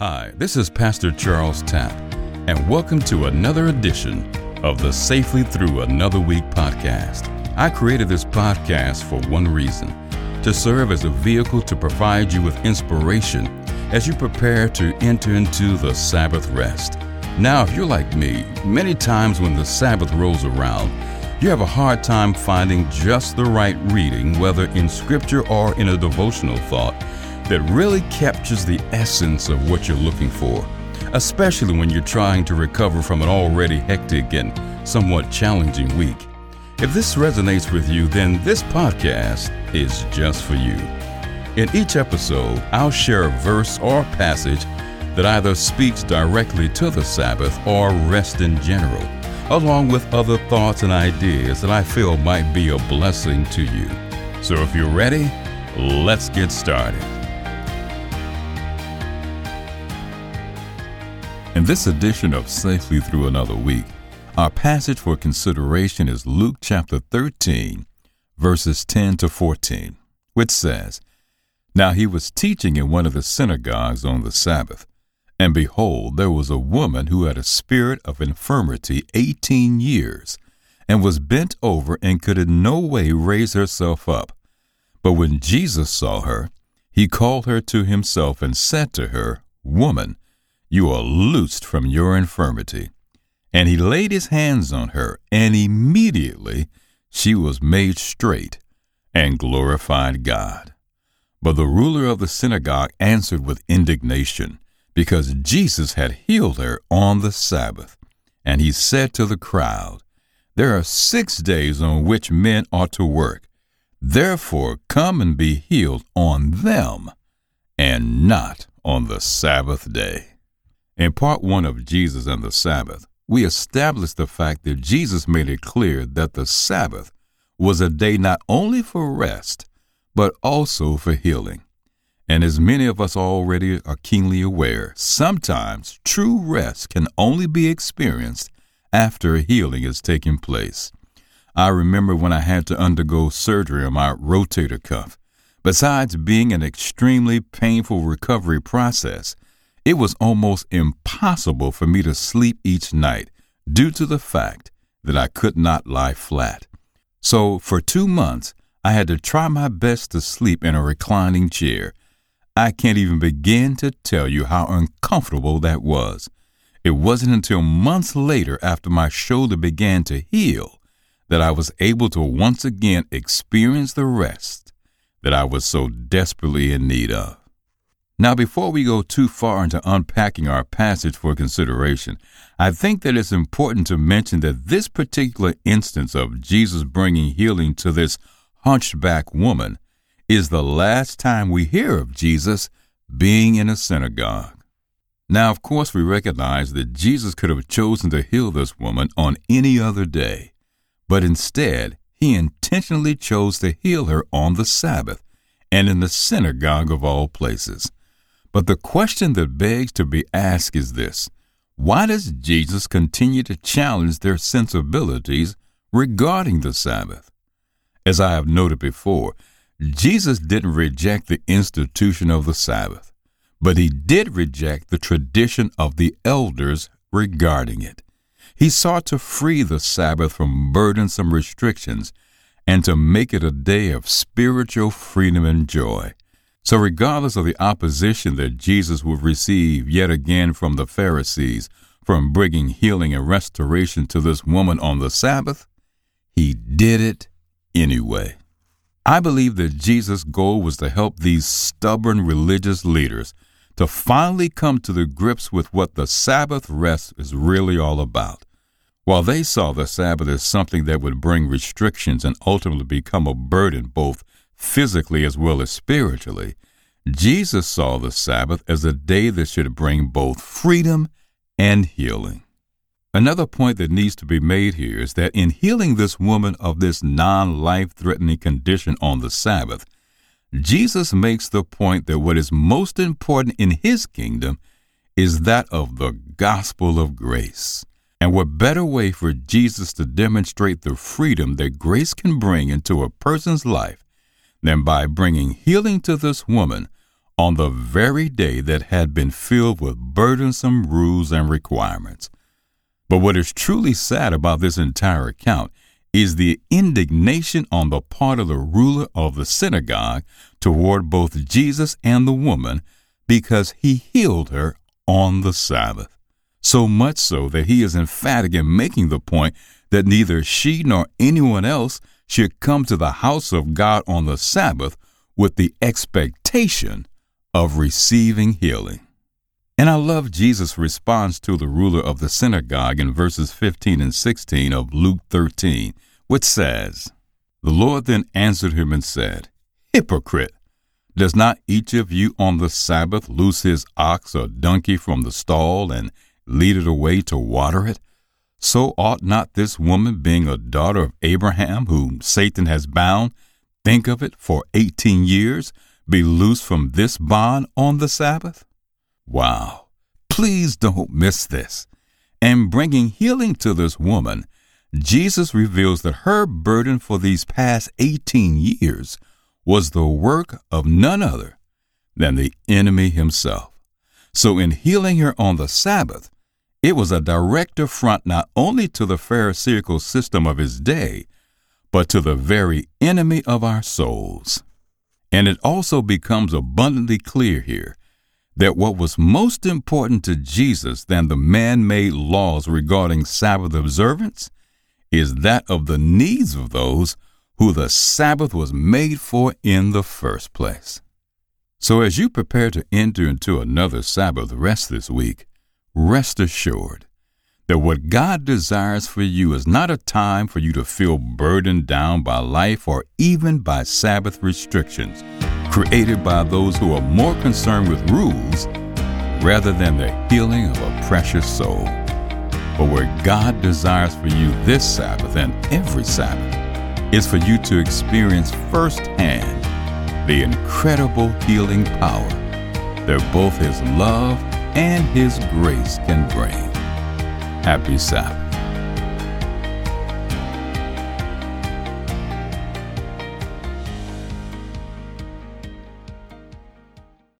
Hi, this is Pastor Charles Tapp, and welcome to another edition of the Safely Through Another Week podcast. I created this podcast for one reason to serve as a vehicle to provide you with inspiration as you prepare to enter into the Sabbath rest. Now, if you're like me, many times when the Sabbath rolls around, you have a hard time finding just the right reading, whether in scripture or in a devotional thought, that really captures the essence of what you're looking for, especially when you're trying to recover from an already hectic and somewhat challenging week. If this resonates with you, then this podcast is just for you. In each episode, I'll share a verse or passage that either speaks directly to the Sabbath or rest in general along with other thoughts and ideas that I feel might be a blessing to you. So if you're ready, let's get started. In this edition of Safely Through Another Week, our passage for consideration is Luke chapter 13, verses 10 to 14, which says, Now he was teaching in one of the synagogues on the Sabbath. And behold, there was a woman who had a spirit of infirmity eighteen years, and was bent over and could in no way raise herself up. But when Jesus saw her, he called her to himself and said to her, Woman, you are loosed from your infirmity. And he laid his hands on her, and immediately she was made straight and glorified God. But the ruler of the synagogue answered with indignation because Jesus had healed her on the Sabbath. And he said to the crowd, There are six days on which men ought to work. Therefore, come and be healed on them, and not on the Sabbath day. In part one of Jesus and the Sabbath, we established the fact that Jesus made it clear that the Sabbath was a day not only for rest, but also for healing. And as many of us already are keenly aware, sometimes true rest can only be experienced after healing has taken place. I remember when I had to undergo surgery on my rotator cuff. Besides being an extremely painful recovery process, it was almost impossible for me to sleep each night due to the fact that I could not lie flat. So, for two months, I had to try my best to sleep in a reclining chair I can't even begin to tell you how uncomfortable that was. It wasn't until months later, after my shoulder began to heal, that I was able to once again experience the rest that I was so desperately in need of. Now, before we go too far into unpacking our passage for consideration, I think that it's important to mention that this particular instance of Jesus bringing healing to this hunchback woman is the last time we hear of Jesus being in a synagogue. Now, of course, we recognize that Jesus could have chosen to heal this woman on any other day, but instead, he intentionally chose to heal her on the Sabbath and in the synagogue of all places. But the question that begs to be asked is this Why does Jesus continue to challenge their sensibilities regarding the Sabbath? As I have noted before, Jesus didn't reject the institution of the Sabbath, but he did reject the tradition of the elders regarding it. He sought to free the Sabbath from burdensome restrictions and to make it a day of spiritual freedom and joy. So, regardless of the opposition that Jesus would receive yet again from the Pharisees from bringing healing and restoration to this woman on the Sabbath, he did it anyway. I believe that Jesus' goal was to help these stubborn religious leaders to finally come to the grips with what the Sabbath rest is really all about. While they saw the Sabbath as something that would bring restrictions and ultimately become a burden both physically as well as spiritually, Jesus saw the Sabbath as a day that should bring both freedom and healing. Another point that needs to be made here is that in healing this woman of this non life threatening condition on the Sabbath, Jesus makes the point that what is most important in his kingdom is that of the gospel of grace. And what better way for Jesus to demonstrate the freedom that grace can bring into a person's life than by bringing healing to this woman on the very day that had been filled with burdensome rules and requirements. But what is truly sad about this entire account is the indignation on the part of the ruler of the synagogue toward both Jesus and the woman because he healed her on the Sabbath. So much so that he is emphatic in making the point that neither she nor anyone else should come to the house of God on the Sabbath with the expectation of receiving healing. And I love Jesus' response to the ruler of the synagogue in verses 15 and 16 of Luke 13, which says, The Lord then answered him and said, Hypocrite, does not each of you on the Sabbath loose his ox or donkey from the stall and lead it away to water it? So ought not this woman, being a daughter of Abraham, whom Satan has bound, think of it, for eighteen years, be loosed from this bond on the Sabbath? Wow. Please don't miss this. And bringing healing to this woman, Jesus reveals that her burden for these past 18 years was the work of none other than the enemy himself. So, in healing her on the Sabbath, it was a direct affront not only to the Pharisaical system of his day, but to the very enemy of our souls. And it also becomes abundantly clear here that what was most important to Jesus than the man made laws regarding Sabbath observance is that of the needs of those who the Sabbath was made for in the first place. So, as you prepare to enter into another Sabbath rest this week, rest assured that what God desires for you is not a time for you to feel burdened down by life or even by Sabbath restrictions created by those who are more concerned with rules rather than the healing of a precious soul. But what God desires for you this Sabbath and every Sabbath is for you to experience firsthand the incredible healing power that both His love and His grace can bring. Happy Sabbath.